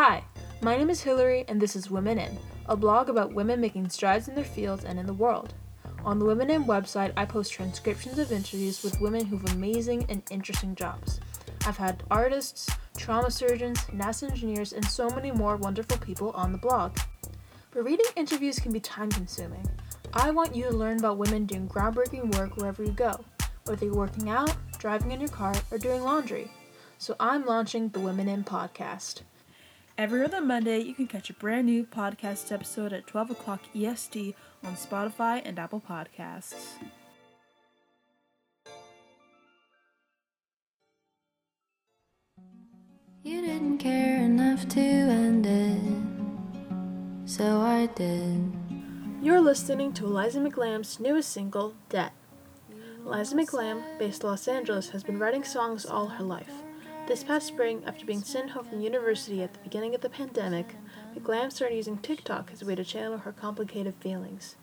Hi, my name is Hillary, and this is Women In, a blog about women making strides in their fields and in the world. On the Women In website, I post transcriptions of interviews with women who have amazing and interesting jobs. I've had artists, trauma surgeons, NASA engineers, and so many more wonderful people on the blog. But reading interviews can be time consuming. I want you to learn about women doing groundbreaking work wherever you go, whether you're working out, driving in your car, or doing laundry. So I'm launching the Women In podcast. Every other Monday, you can catch a brand new podcast episode at 12 o'clock EST on Spotify and Apple Podcasts. You didn't care enough to end it, so I did. You're listening to Eliza McLamb's newest single, Debt. Eliza McLamb, based in Los Angeles, has been writing songs all her life. This past spring, after being sent home from university at the beginning of the pandemic, McLamb started using TikTok as a way to channel her complicated feelings.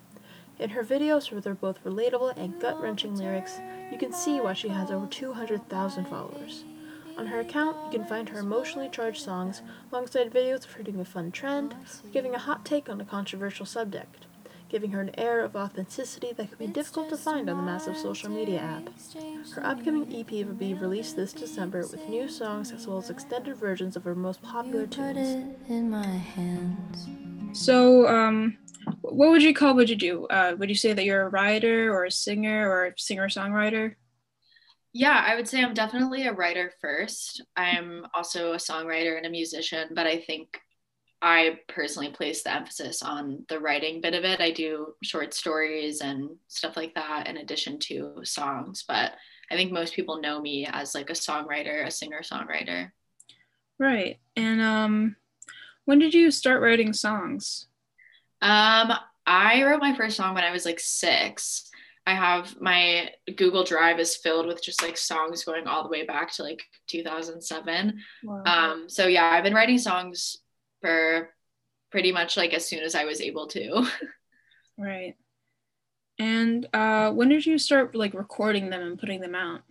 In her videos, with her both relatable and gut wrenching lyrics, you can see why she has over 200,000 followers. On her account, you can find her emotionally charged songs alongside videos of her doing a fun trend or giving a hot take on a controversial subject, giving her an air of authenticity that can be difficult to find on the massive social media app. Her upcoming EP will be released this December with new songs as well as extended versions of her most popular tunes. in my hands. So, um, what would you call what you do? Uh, would you say that you're a writer or a singer or a singer songwriter? Yeah, I would say I'm definitely a writer first. I'm also a songwriter and a musician, but I think I personally place the emphasis on the writing bit of it. I do short stories and stuff like that in addition to songs, but I think most people know me as like a songwriter, a singer songwriter. Right. And um, when did you start writing songs? Um, I wrote my first song when I was like six. I have my Google Drive is filled with just like songs going all the way back to like 2007. Um, so yeah, I've been writing songs for pretty much like as soon as I was able to. right. And uh, when did you start like recording them and putting them out?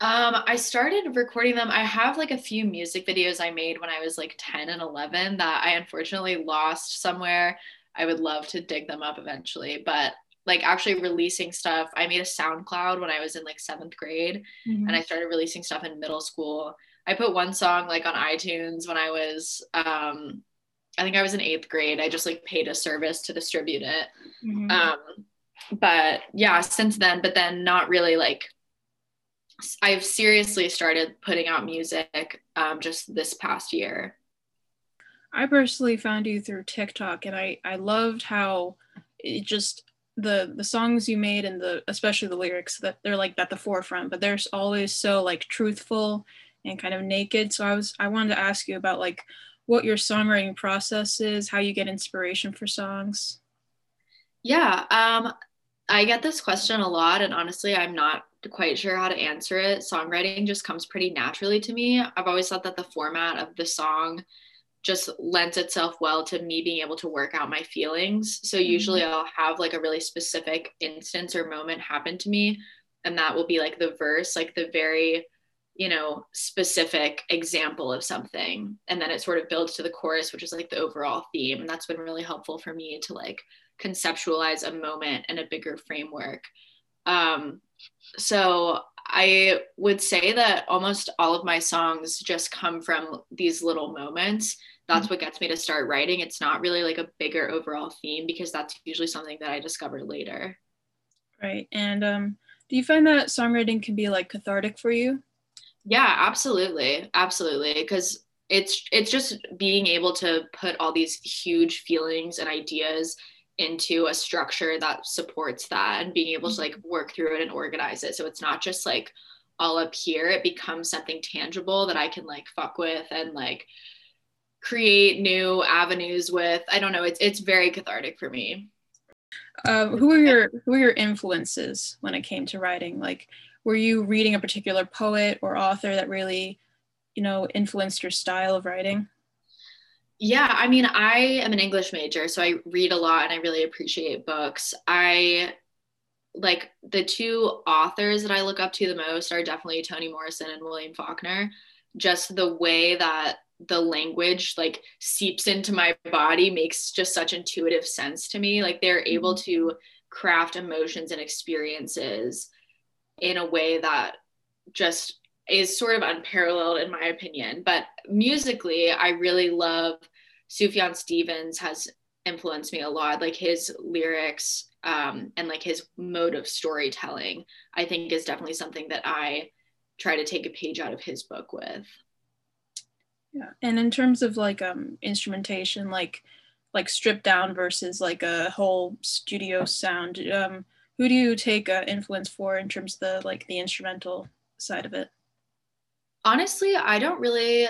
Um, I started recording them. I have like a few music videos I made when I was like 10 and 11 that I unfortunately lost somewhere. I would love to dig them up eventually, but like actually releasing stuff, I made a SoundCloud when I was in like seventh grade and I started releasing stuff in middle school. I put one song like on iTunes when I was, um, I think I was in eighth grade. I just like paid a service to distribute it. Mhm. Um, but yeah, since then, but then not really like I've seriously started putting out music um, just this past year. I personally found you through TikTok, and I I loved how it just the the songs you made and the especially the lyrics that they're like at the forefront, but they're always so like truthful and kind of naked. So I was I wanted to ask you about like what your songwriting process is, how you get inspiration for songs. Yeah, um, I get this question a lot, and honestly, I'm not quite sure how to answer it. Songwriting just comes pretty naturally to me. I've always thought that the format of the song just lends itself well to me being able to work out my feelings. So usually I'll have like a really specific instance or moment happen to me, and that will be like the verse, like the very you know specific example of something. And then it sort of builds to the chorus which is like the overall theme. And that's been really helpful for me to like conceptualize a moment in a bigger framework. Um so i would say that almost all of my songs just come from these little moments. That's what gets me to start writing. It's not really like a bigger overall theme because that's usually something that i discover later. Right. And um, do you find that songwriting can be like cathartic for you? Yeah, absolutely. Absolutely. Because it's it's just being able to put all these huge feelings and ideas into a structure that supports that and being able to like work through it and organize it. So it's not just like all up here. It becomes something tangible that I can like fuck with and like create new avenues with. I don't know. It's it's very cathartic for me. Uh, who were your who were your influences when it came to writing? Like, were you reading a particular poet or author that really, you know, influenced your style of writing? Yeah, I mean, I am an English major, so I read a lot and I really appreciate books. I like the two authors that I look up to the most are definitely Toni Morrison and William Faulkner. Just the way that the language like seeps into my body makes just such intuitive sense to me like they're able Mm-hmm. to craft emotions and experiences in a way that just is sort of unparalleled in my opinion. But musically i really love sufjan stevens has influenced me a lot. Like his lyrics um, and like his mode of storytelling i think is definitely something that i try to take a page out of his book with. Yeah. And in terms of like um instrumentation, like like stripped down versus like a whole studio sound, um, who do you take uh, influence for in terms of the like the instrumental side of it? honestly i don't really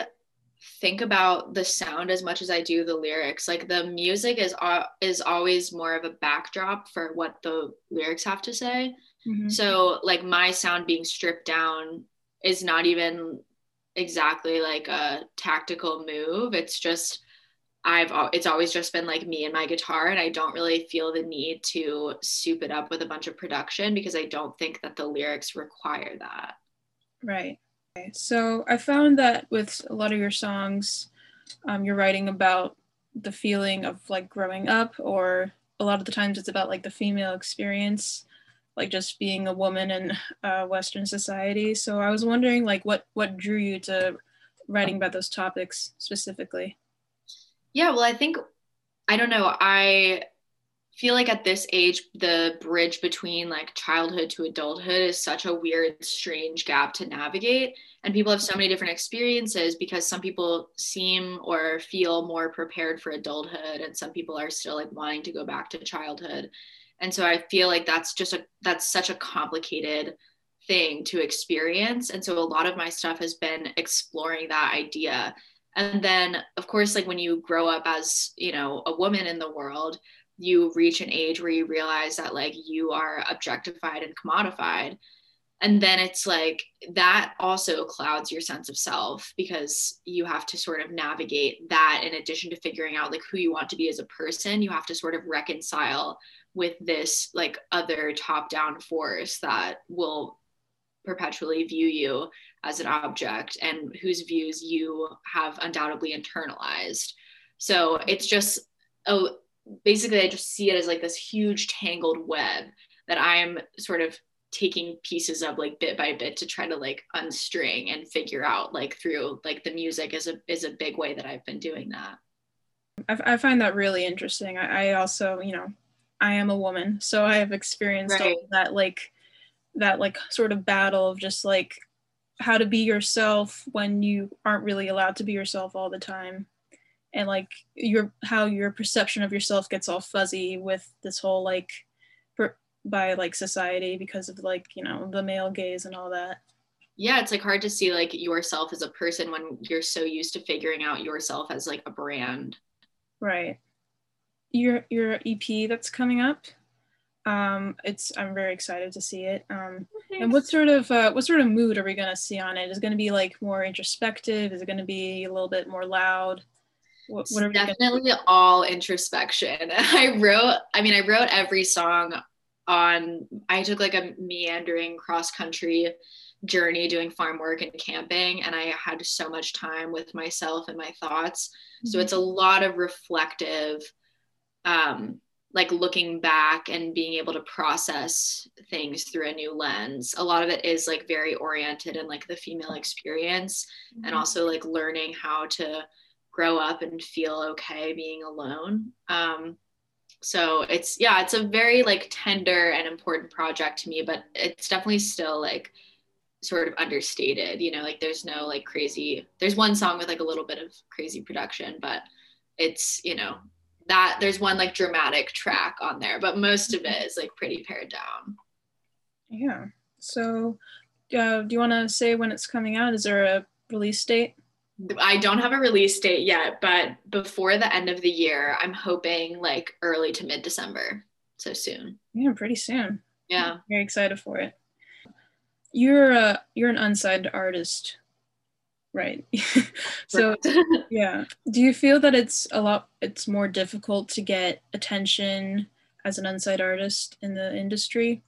think about the sound as much as i do the lyrics like the music is uh, is always more of a backdrop for what the lyrics have to say Mhm. so like my sound being stripped down is not even exactly like a tactical move it's just i've it's always just been like me and my guitar and i don't really feel the need to soup it up with a bunch of production because i don't think that the lyrics require that Right. So I found that with a lot of your songs, um, you're writing about the feeling of like growing up, or a lot of the times it's about like the female experience, like just being a woman in uh, Western society. So I was wondering, like, what what drew you to writing about those topics specifically? Yeah, well, I think I don't know. I feel like at this age, the bridge between like childhood to adulthood is such a weird, strange gap to navigate. And people have so many different experiences because some people seem or feel more prepared for adulthood, and some people are still like wanting to go back to childhood. And so I feel like that's just a that's such a complicated thing to experience. And so a lot of my stuff has been exploring that idea and then of course like when you grow up as you know a woman in the world you reach an age where you realize that like you are objectified and commodified. And then it's like that also clouds your sense of self because you have to sort of navigate that in addition to figuring out like who you want to be as a person. You have to sort of reconcile with this like other top down force that will perpetually view you as an object and whose views you have undoubtedly internalized. So it's just oh basically I just see it as like this huge tangled web that I am sort of taking pieces of like bit by bit to try to like unstring and figure out like through like the music is a is a big way that I've been doing that. I, I find that really interesting. I, I also, you know, I am a woman, so I have experienced all Right. that like that like sort of battle of just like how to be yourself when you aren't really allowed to be yourself all the time. And like your how your perception of yourself gets all fuzzy with this whole like per, by like society because of like you know the male gaze and all that. Yeah, it's like hard to see like yourself as a person when you're so used to figuring out yourself as like a brand. right. Your your ep that's coming up um it's i'm very excited to see it um And what sort of uh, what sort of mood are we gonna see on it? Is it gonna be like more introspective? Is it gonna be a little bit more loud? What, what we gonna- definitely all introspection. I wrote, I mean, I wrote every song on, I took like a meandering cross country journey doing farm work and camping, and I had so much time with myself and my thoughts. So it's a lot of reflective, um, like looking back and being able to process things through a new lens. A lot of it is like very oriented in like the female experience and also like learning how to grow up and feel okay being alone. Um, so it's yeah, it's a very like tender and important project to me, but it's definitely still like sort of understated. You know, like there's no like crazy. There's one song with like a little bit of crazy production, but it's you know that there's one like dramatic track on there, but most of it is like pretty pared down. Yeah. So, uh, do you want to say when it's coming out? Is there a release date? I don't have a release date yet, but before the end of the year, I'm hoping like early to mid December. So soon. Yeah, pretty soon. Yeah. Very excited for it. You're a you're an unsigned artist, right? so yeah. Do you feel that it's a lot? It's more difficult to get attention as an unsigned artist in the industry.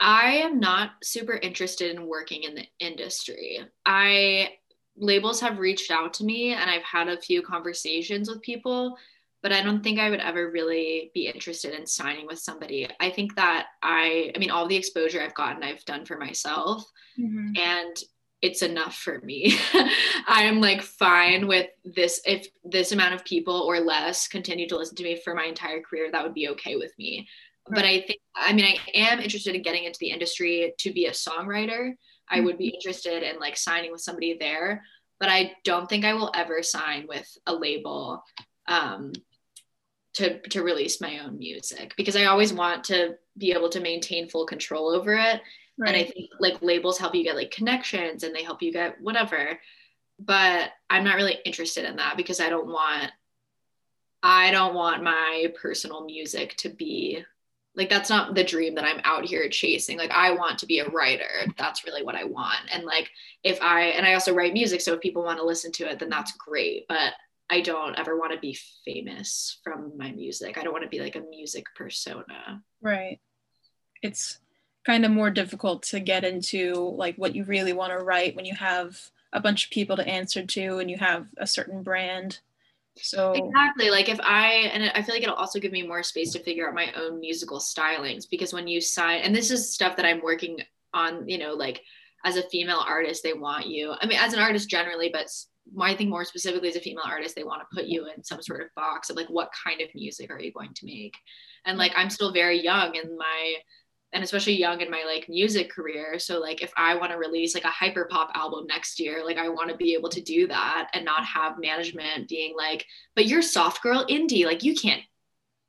I am not super interested in working in the industry. I labels have reached out to me and I've had a few conversations with people, but I don't think I would ever really be interested in signing with somebody. I think that I, I mean, all the exposure I've gotten, I've done for myself. Mm-hmm. And it's enough for me. I'm like fine with this. If this amount of people or less continue to listen to me for my entire career, that would be okay with me. Right. But I think, I mean, I am interested in getting into the industry to be a songwriter. I would be mm-hmm. interested in like signing with somebody there, but I don't think I will ever sign with a label um, to to release my own music because I always want to be able to maintain full control over it Right. And I think like labels help you get like connections and they help you get whatever. But I'm not really interested in that because I don't want I don't want my personal music to be like that's not the dream that I'm out here chasing. Like I want to be a writer. That's really what I want. And like if I and I also write music, so if people want to listen to it, then that's great. But I don't ever want to be famous from my music. I don't want to be like a music persona. Right. It's kind of more difficult to get into like what you really want to write when you have a bunch of people to answer to and you have a certain brand so exactly like if i and i feel like it'll also give me more space to figure out my own musical stylings because when you sign and this is stuff that i'm working on you know like as a female artist they want you i mean as an artist generally but I think more specifically as a female artist, they want to put you in some sort of box of like, what kind of music are you going to make? And mm. like, I'm still very young and my and especially young in my like music career. So like if i want to release like a hyper pop album next year like i want to be able to do that and not have management being like but you're soft girl indie like you can't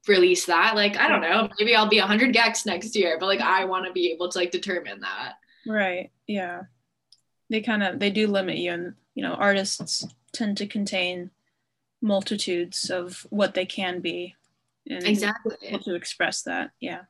release that. Like i don't know maybe i'll be 100 gecs next year but like i want to be able to like determine that. Right yeah. They kind of they do limit you and you know artists tend to contain multitudes of what they can be and exactly. to express that yeah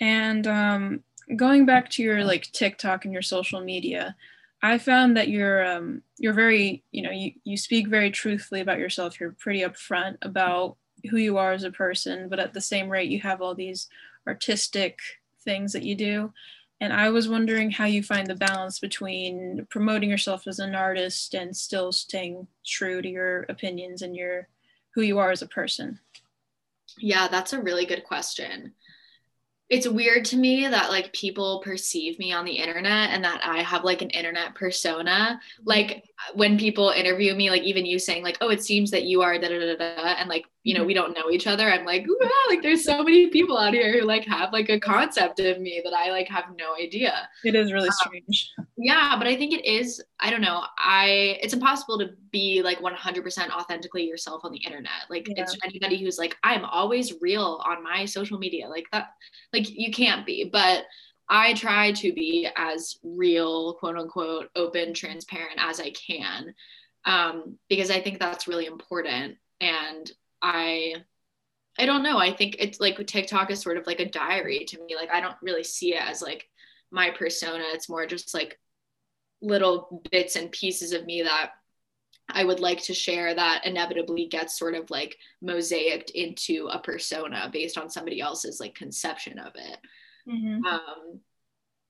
and um, going back to your like TikTok and your social media, I found that you're um, you're very you know you you speak very truthfully about yourself. You're pretty upfront about who you are as a person, but at the same rate, you have all these artistic things that you do. And I was wondering how you find the balance between promoting yourself as an artist and still staying true to your opinions and your who you are as a person. Yeah, that's a really good question it's weird to me that like people perceive me on the internet and that I have like an internet persona. Like when people interview me, like even you saying like, "Oh, it seems that you are da da da da," and like you know we don't know each other. I'm like, yeah, like there's so many people out here who like have like a concept of me that I like have no idea. It is really um, strange. Um, yeah, but I think it is. I don't know. I it's impossible to be like 100% authentically yourself on the internet. Like yeah. it's anybody who's like, I'm always real on my social media. Like that, like you can't be. But I try to be as real, quote unquote, open, transparent as I can, um, because I think that's really important. And I, I don't know. I think it's like TikTok is sort of like a diary to me. Like I don't really see it as like my persona. It's more just like little bits and pieces of me that I would like to share that inevitably gets sort of like mosaicked into a persona based on somebody else's like conception of it. Mm-hmm. Um,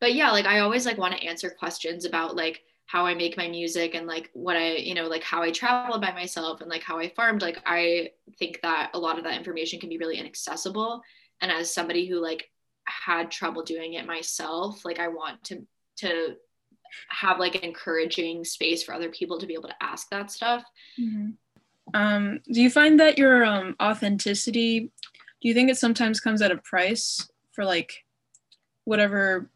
but yeah, like I always like want to answer questions about like how I make my music and like what I, you know, like how I traveled by myself and like how I farmed. Like I think that a lot of that information can be really inaccessible. And as somebody who like had trouble doing it myself, like I want to to have like an encouraging space for other people to be able to ask that stuff. Mm-hmm. Um, do you find that your um, authenticity, do you think it sometimes comes at a price for like whatever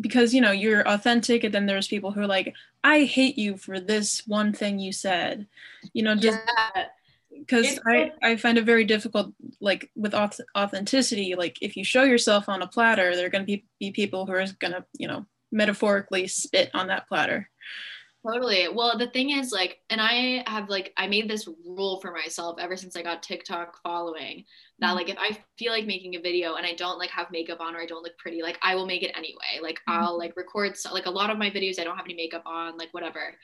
because you know you're authentic and then there's people who are like i hate you for this one thing you said you know just because yeah. I, I find it very difficult like with authenticity like if you show yourself on a platter there are going to be, be people who are going to you know metaphorically spit on that platter Totally. Well, the thing is, like, and I have like, I made this rule for myself ever since I got TikTok following that, mm-hmm. like, if I feel like making a video and I don't like have makeup on or I don't look pretty, like, I will make it anyway. Like, mm-hmm. I'll like record, so, like, a lot of my videos, I don't have any makeup on, like, whatever.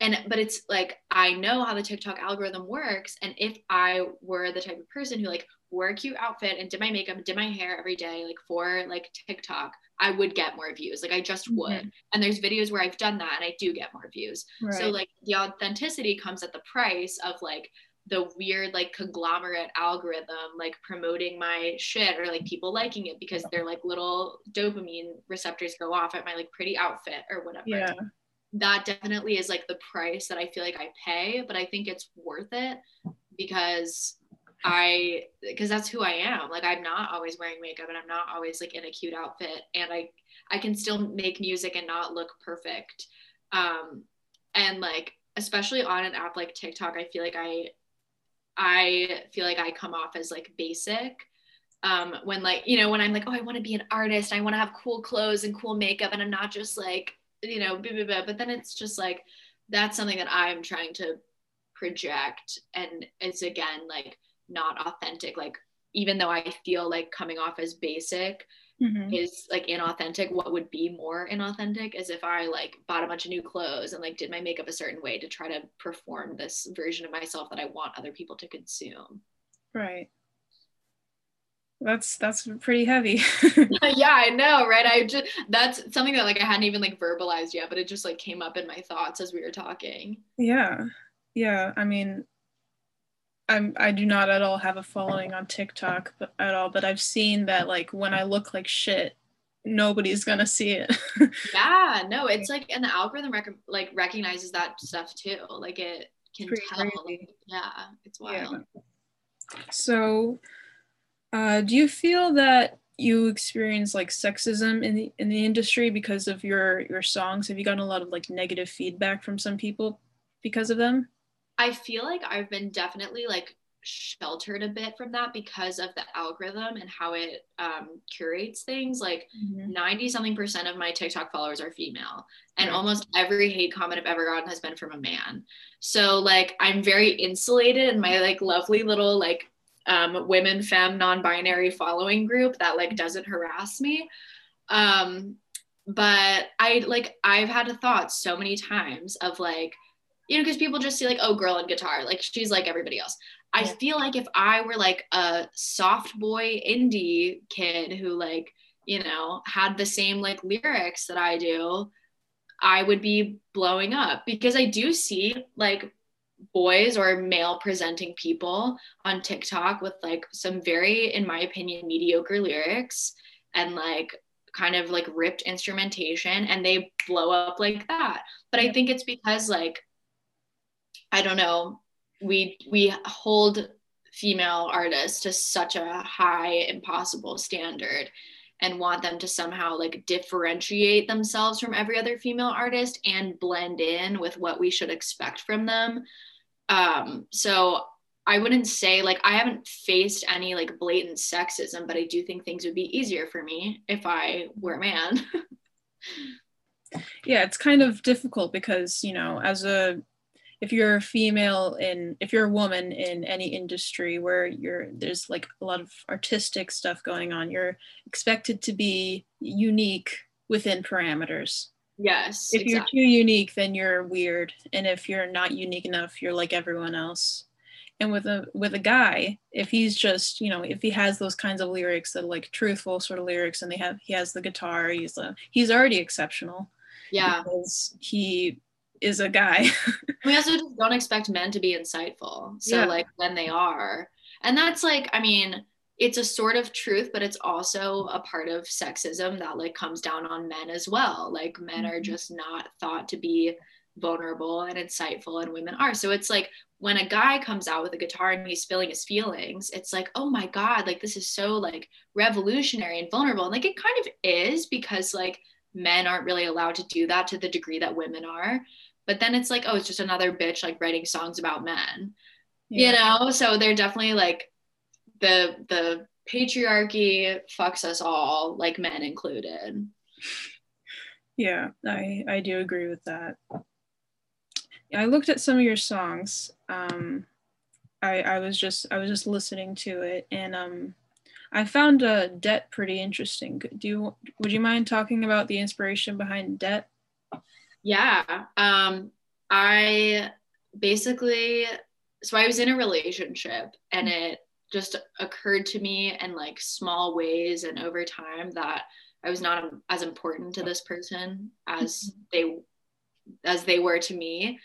and but it's like I know how the TikTok algorithm works. And if I were the type of person who like wore a cute outfit and did my makeup and did my hair every day, like for like TikTok, I would get more views. Like I just would. Mm-hmm. And there's videos where I've done that and I do get more views. Right. So like the authenticity comes at the price of like the weird like conglomerate algorithm like promoting my shit or like people liking it because they're like little dopamine receptors go off at my like pretty outfit or whatever. Yeah. That definitely is like the price that I feel like I pay, but I think it's worth it because I because that's who I am. Like I'm not always wearing makeup and I'm not always like in a cute outfit and I I can still make music and not look perfect. Um and like especially on an app like TikTok, I feel like I I feel like I come off as like basic. Um, when like, you know, when I'm like, oh, I want to be an artist, I want to have cool clothes and cool makeup, and I'm not just like, you know, blah, blah, blah. but then it's just like that's something that I'm trying to project, and it's again like not authentic. Like even though I feel like coming off as basic, mm-hmm. is like inauthentic what would be more inauthentic is if i like bought a bunch of new clothes and like did my makeup a certain way to try to perform this version of myself that i want other people to consume. Right. That's that's pretty heavy. Yeah i know right? I just that's something that like i hadn't even like verbalized yet but it just like came up in my thoughts as we were talking. Yeah. Yeah i mean I'm I do not at all have a following on TikTok but, at all, but I've seen that like when I look like shit, nobody's gonna see it. yeah, no, it's like and the algorithm rec- like recognizes that stuff too. Like it can tell. Like, yeah, it's wild. Yeah. So, uh, do you feel that you experience like sexism in the in the industry because of your your songs? Have you gotten a lot of like negative feedback from some people because of them? I feel like I've been definitely like sheltered a bit from that because of the algorithm and how it um, curates things. Like 90 mm-hmm. something percent of my TikTok followers are female, and almost every hate comment I've ever gotten has been from a man. So, like, I'm very insulated in my like lovely little like um, women, femme, non binary following group that like doesn't harass me. Um, but I like, I've had a thought so many times of like, you know, because people just see like, oh, girl and guitar, like she's like everybody else. I feel like if I were like a soft boy indie kid who like, you know, had the same like lyrics that I do, I would be blowing up because I do see like boys or male presenting people on TikTok with like some very, in my opinion, mediocre lyrics and like kind of like ripped instrumentation and they blow up like that. But I think it's because like I don't know, we we hold female artists to such a high impossible standard and want them to somehow like differentiate themselves from every other female artist and blend in with what we should expect from them. Um, so I wouldn't say like I haven't faced any like blatant sexism, but I do think things would be easier for me if I were a man. yeah, it's kind of difficult because, you know, as a if you're a female in if you're a woman in any industry where you're there's like a lot of artistic stuff going on you're expected to be unique within parameters. Yes if exactly. you're too unique then you're weird. And if you're not unique enough you're like everyone else. And with a with a guy if he's just you know if he has those kinds of lyrics that are like truthful sort of lyrics and they have he has the guitar he's a, he's already exceptional. Yeah. Because he is a guy. we also just don't expect men to be insightful. So yeah. like when they are, and that's like, I mean, it's a sort of truth, but it's also a part of sexism that like comes down on men as well. Like men mm-hmm. are just not thought to be vulnerable and insightful and women are. So it's like when a guy comes out with a guitar and he's spilling his feelings, it's like, oh my God, like this is so like revolutionary and vulnerable. And like it kind of is because like men aren't really allowed to do that to the degree that women are. But then it's like, oh, it's just another bitch like writing songs about men. Yeah. You know? So they're definitely like the the patriarchy fucks us all, like men included. Yeah, I I do agree with that. I looked at some of your songs. Um, I I was just I was just listening to it, and um, I found uh, debt pretty interesting. Do you would you mind talking about the inspiration behind debt? Yeah. Um, I basically, so I was in a relationship and it just occurred to me in like small ways and over time that I was not as important to this person as they as they were to me.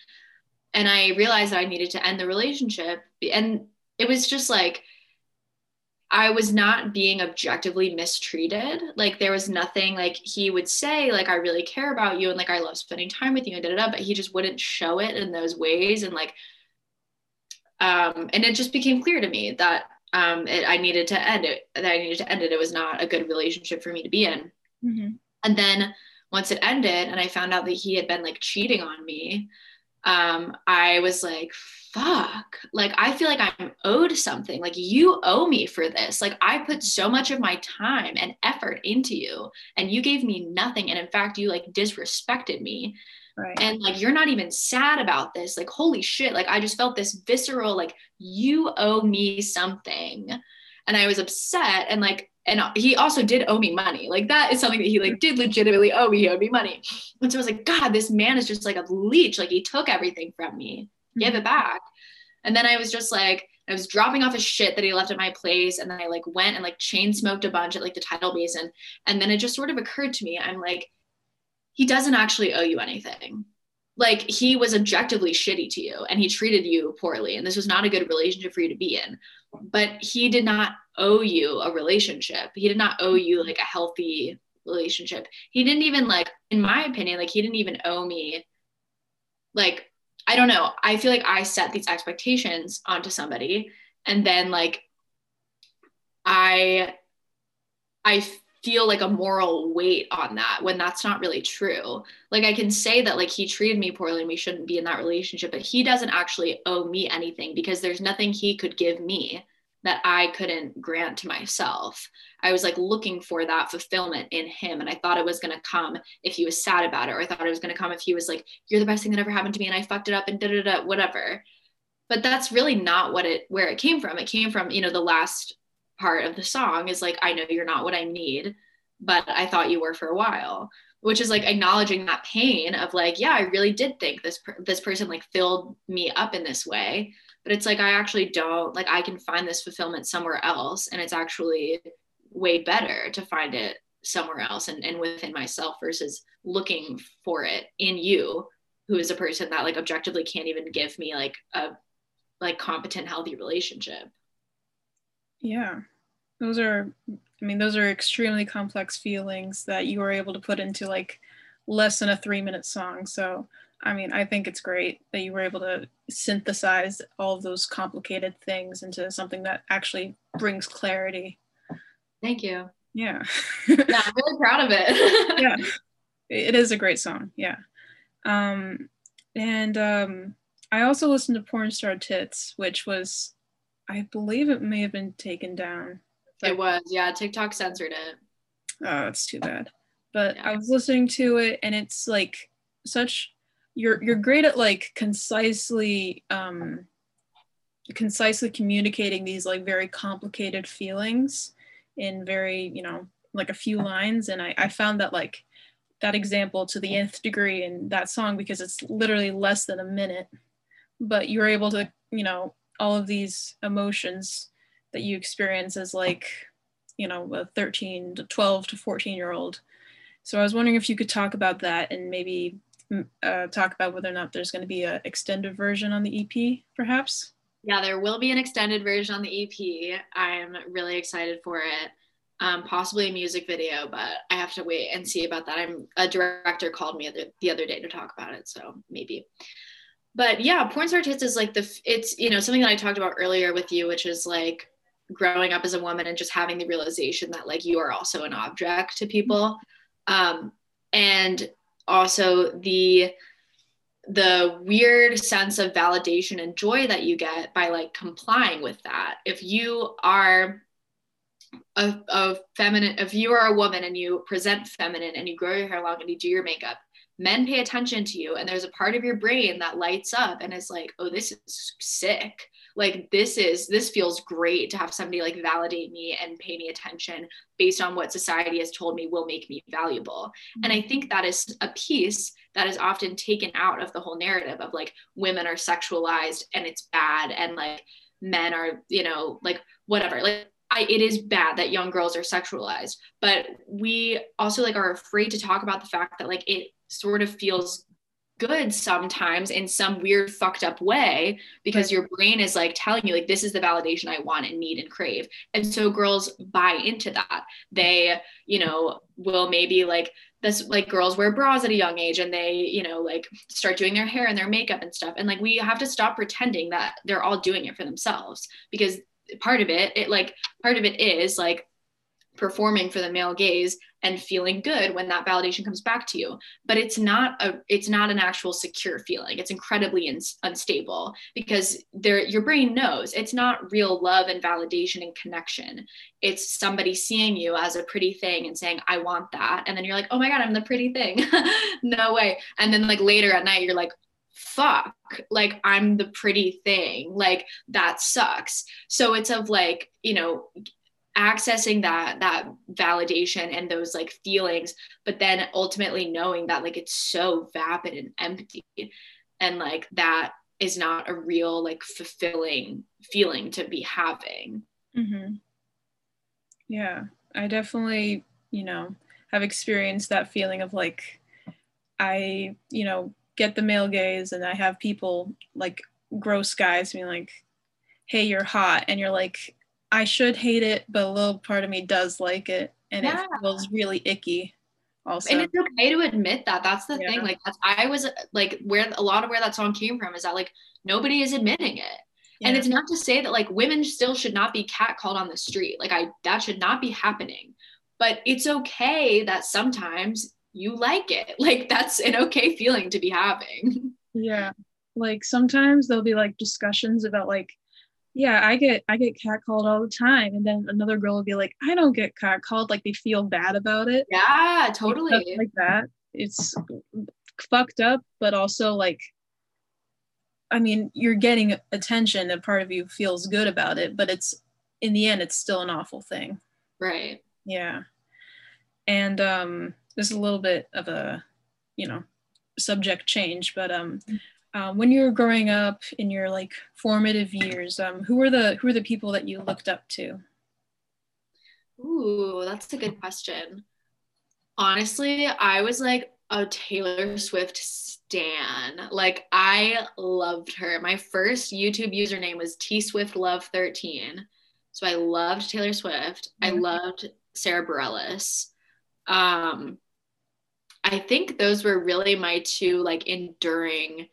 And I realized that I needed to end the relationship and it was just like I was not being objectively mistreated. Like there was nothing like he would say, like, I really care about you and like I love spending time with you and da da da, but he just wouldn't show it in those ways. And like, um, and it just became clear to me that um it, I needed to end it, that I needed to end it. It was not a good relationship for me to be in. Mm-hmm. And then once it ended and I found out that he had been like cheating on me, um, I was like, fuck, like I feel like I'm owed something. Like you owe me for this. Like I put so much of my time and effort into you and you gave me nothing. And in fact, you like disrespected me. Right. And like you're not even sad about this. Like, holy shit. Like I just felt this visceral, like, you owe me something. And I was upset. And like and he also did owe me money. Like that is something that he like did legitimately owe me. He owed me money. And so I was like, God, this man is just like a leech. Like he took everything from me, gave it hmm. back. And then I was just like, I was dropping off his shit that he left at my place. And then I like went and like chain smoked a bunch at like the tidal basin. And then it just sort of occurred to me, I'm like, he doesn't actually owe you anything. Like he was objectively shitty to you and he treated you poorly. And this was not a good relationship for you to be in. But he did not owe you a relationship. He did not owe you mm-hmm. like a healthy relationship. He didn't even like, in my opinion, like he didn't even owe me like I don't know. I feel like I set these expectations onto somebody and then like I I feel like a moral weight on that when that's not really true. Like I can say that like he treated me poorly and we shouldn't be in that relationship, but he doesn't actually owe me anything because there's nothing he could give me that I couldn't grant to myself. I was like looking for that fulfillment in him. And I thought it was going to come if he was sad about it, or I thought it was going to come if he was like, you're the best thing that ever happened to me and I fucked it up and da da da, whatever. But that's really not what it, where it came from. It came from, you know, the last part of the song is like, I know you're not what I need, but I thought you were for a while which is like acknowledging that pain of like yeah i really did think this this person like filled me up in this way but it's like i actually don't like i can find this fulfillment somewhere else and it's actually way better to find it somewhere else and, and within myself versus looking for it in you who is a person that like objectively can't even give me like a like competent healthy relationship. Yeah. Those are i mean those are extremely complex feelings that you were able to put into like less than a three minute song. So I mean, I think it's great that you were able to synthesize all of those complicated things into something that actually brings clarity. Thank you. Yeah. yeah, I'm really proud of it. yeah. It is a great song. Yeah. Um, and um, I also listened to Porn Star Tits, which was, I believe it may have been taken down. It was, yeah. TikTok censored it. Oh, that's too bad. But yeah. I was listening to it and it's like such you're you're great at like concisely um concisely communicating these like very complicated feelings in very you know like a few lines. And I, I found that like that example to the nth degree in that song because it's literally less than a minute. But you're able to you know all of these emotions that you experience as like you know a 13 to 12 to 14 year old. So i was wondering if you could talk about that and maybe uh, talk about whether or not there's going to be an extended version on the EP, perhaps? Yeah, there will be an extended version on the EP. I'm really excited for it. Um, possibly a music video, but I have to wait and see about that. I'm a director called me the, the other day to talk about it, so maybe. But yeah, porn star tits is like the it's you know something that I talked about earlier with you, which is like growing up as a woman and just having the realization that like you are also an object to people. Um, and also the the weird sense of validation and joy that you get by like complying with that. If you are a, a feminine if you are a woman and you present feminine and you grow your hair long and you do your makeup men pay attention to you and there's a part of your brain that lights up and is like oh this is sick. Like this is this feels great to have somebody like validate me and pay me attention based on what society has told me will make me valuable. And i think that is a piece that is often taken out of the whole narrative of like women are sexualized and it's bad and like men are you know like whatever. Like I, it is bad that young girls are sexualized but we also like are afraid to talk about the fact that like it sort of feels good sometimes in some weird fucked up way because your brain is like telling you like this is the validation i want and need and crave. And so girls buy into that. They you know will maybe like this like girls wear bras at a young age and they you know like start doing their hair and their makeup and stuff. And like we have to stop pretending that they're all doing it for themselves because part of it it like part of it is like performing for the male gaze and feeling good when that validation comes back to you. But it's not a it's not an actual secure feeling. It's incredibly in, unstable because there your brain knows it's not real love and validation and connection. It's somebody seeing you as a pretty thing and saying i want that. And then you're like oh my god i'm the pretty thing. No way. And then like later at night you're like fuck like i'm the pretty thing. Like that sucks. So it's of like you know accessing that that validation and those like feelings but then ultimately knowing that like it's so vapid and empty and like that is not a real like fulfilling feeling to be having mm-hmm. yeah i definitely you know have experienced that feeling of like i you know get the male gaze and i have people like gross guys being like hey you're hot and you're like I should hate it, but a little part of me does like it, and yeah. it feels really icky. Also, and it's okay to admit that. That's the yeah. thing. Like, that's, I was like, where a lot of where that song came from is that like nobody is admitting it. Yeah. And it's not to say that like women still should not be catcalled on the street. Like I that should not be happening. But it's okay that sometimes you like it. Like that's an okay feeling to be having. Yeah. Like sometimes there'll be like discussions about like yeah i get i get catcalled all the time and then another girl will be like i don't get catcalled like they feel bad about it. Yeah totally. like that. It's fucked up but also like i mean you're getting attention and part of you feels good about it but it's in the end it's still an awful thing. Right. Yeah. And um there's a little bit of a you know subject change but um um, when you were growing up in your like formative years, um, who were the who were the people that you looked up to? Ooh, that's a good question. Honestly, I was like a Taylor Swift stan. Like I loved her. My first YouTube username was T Swift Love 13. So I loved Taylor Swift. Mm-hmm. I loved Sara Bareilles. Um, I think those were really my two like enduring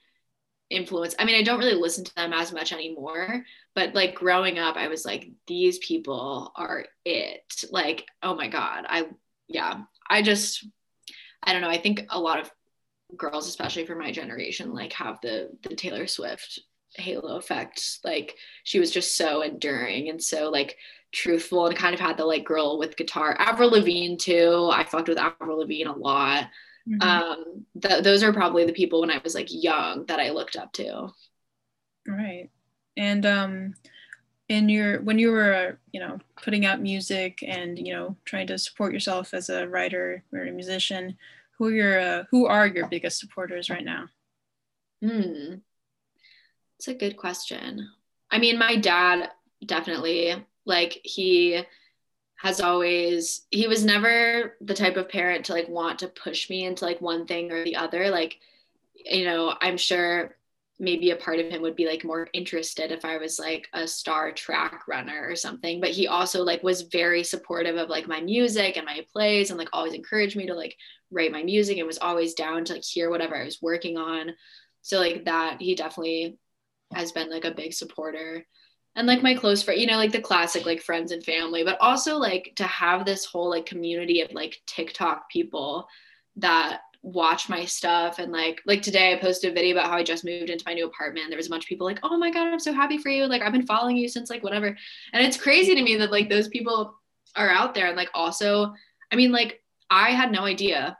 influence. I mean, I don't really listen to them as much anymore, but like growing up, I was like, these people are it. Like, oh my God. I, yeah, I just, I don't know. I think a lot of girls, especially for my generation, like have the, the Taylor Swift halo effect. Like, she was just so enduring and so like truthful and kind of had the like girl with guitar. Avril Lavigne, too. I fucked with Avril Lavigne a lot. Mm-hmm. Um, th- those are probably the people when I was like young that I looked up to. Right. And um, in your when you were you know putting out music and you know trying to support yourself as a writer or a musician, who are your uh, who are your biggest supporters right now? Hmm. It's a good question. I mean, my dad definitely like he has always he was never the type of parent to like want to push me into like one thing or the other. Like you know i'm sure maybe a part of him would be like more interested if i was like a star track runner or something. But he also like was very supportive of like my music and my plays and like always encouraged me to like write my music. And was always down to like hear whatever i was working on. So like that he definitely has been like a big supporter and like my close friend, you know, like the classic like friends and family, but also like to have this whole like community of like TikTok people that watch my stuff and like like today I posted a video about how I just moved into my new apartment. There was a bunch of people like, "Oh my god, I'm so happy for you. Like I've been following you since like whatever." And it's crazy to me that like those people are out there and like also I mean like I had no idea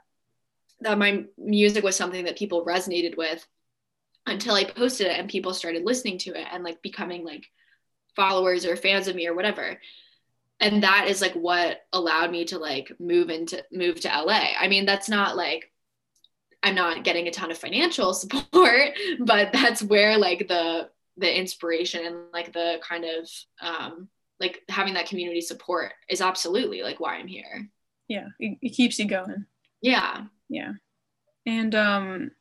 that my music was something that people resonated with until I posted it and people started listening to it and like becoming like followers or fans of me or whatever. And that is like what allowed me to like move into move to LA. I mean, that's not like I'm not getting a ton of financial support, but that's where like the the inspiration and like the kind of um like having that community support is absolutely like why I'm here. Yeah, it, it keeps you going. Yeah. Yeah. And um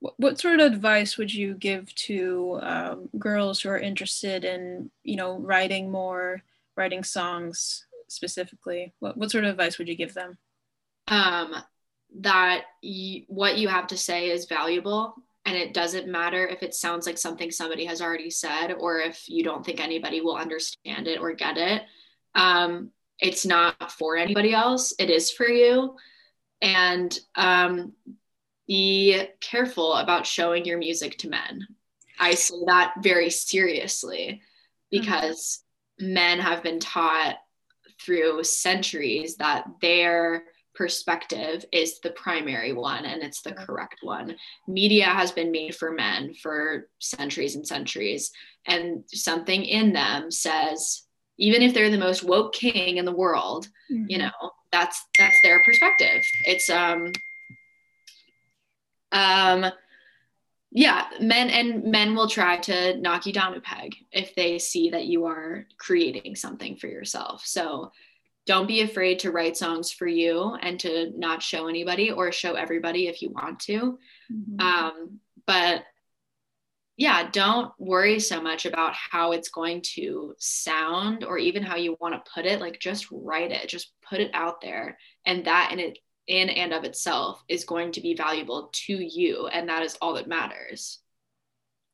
what, sort of advice would you give to um, girls who are interested in, you know, writing more, writing songs specifically? What, what sort of advice would you give them? Um, that y- what you have to say is valuable and it doesn't matter if it sounds like something somebody has already said or if you don't think anybody will understand it or get it um, it's not for anybody else it is for you and um, be careful about showing your music to men i say that very seriously because mm-hmm. men have been taught through centuries that their perspective is the primary one and it's the correct one. Media has been made for men for centuries and centuries, and something in them says, even if they're the most woke king in the world, mm-hmm. you know, that's that's their perspective. It's um um yeah men and men will try to knock you down a peg if they see that you are creating something for yourself so don't be afraid to write songs for you and to not show anybody or show everybody if you want to. Mm-hmm. Um, but yeah, don't worry so much about how it's going to sound or even how you want to put it. Like just write it, just put it out there. And that in it in and of itself is going to be valuable to you. And that is all that matters.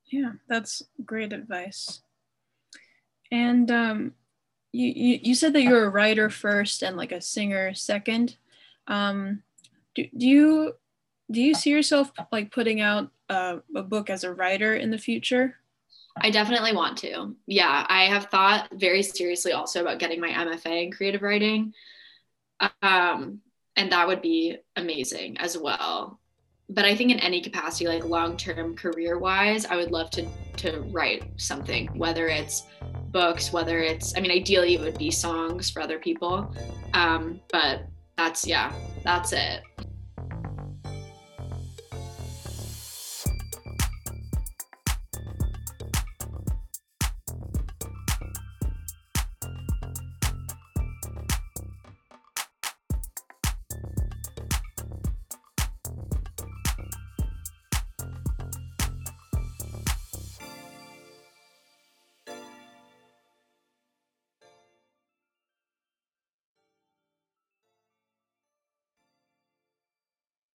Yeah, that's great advice. And um, you, you, said that you're a writer first and like a singer second. Um, do, do you do you see yourself like putting out a book as a writer in the future? I definitely want to. Yeah, I have thought very seriously also about getting my MFA in creative writing. Um, and that would be amazing as well. But I think in any capacity, like long term career wise, I would love to to write something, whether it's books, whether it's, I mean, ideally it would be songs for other people. Um, but that's, yeah, that's it.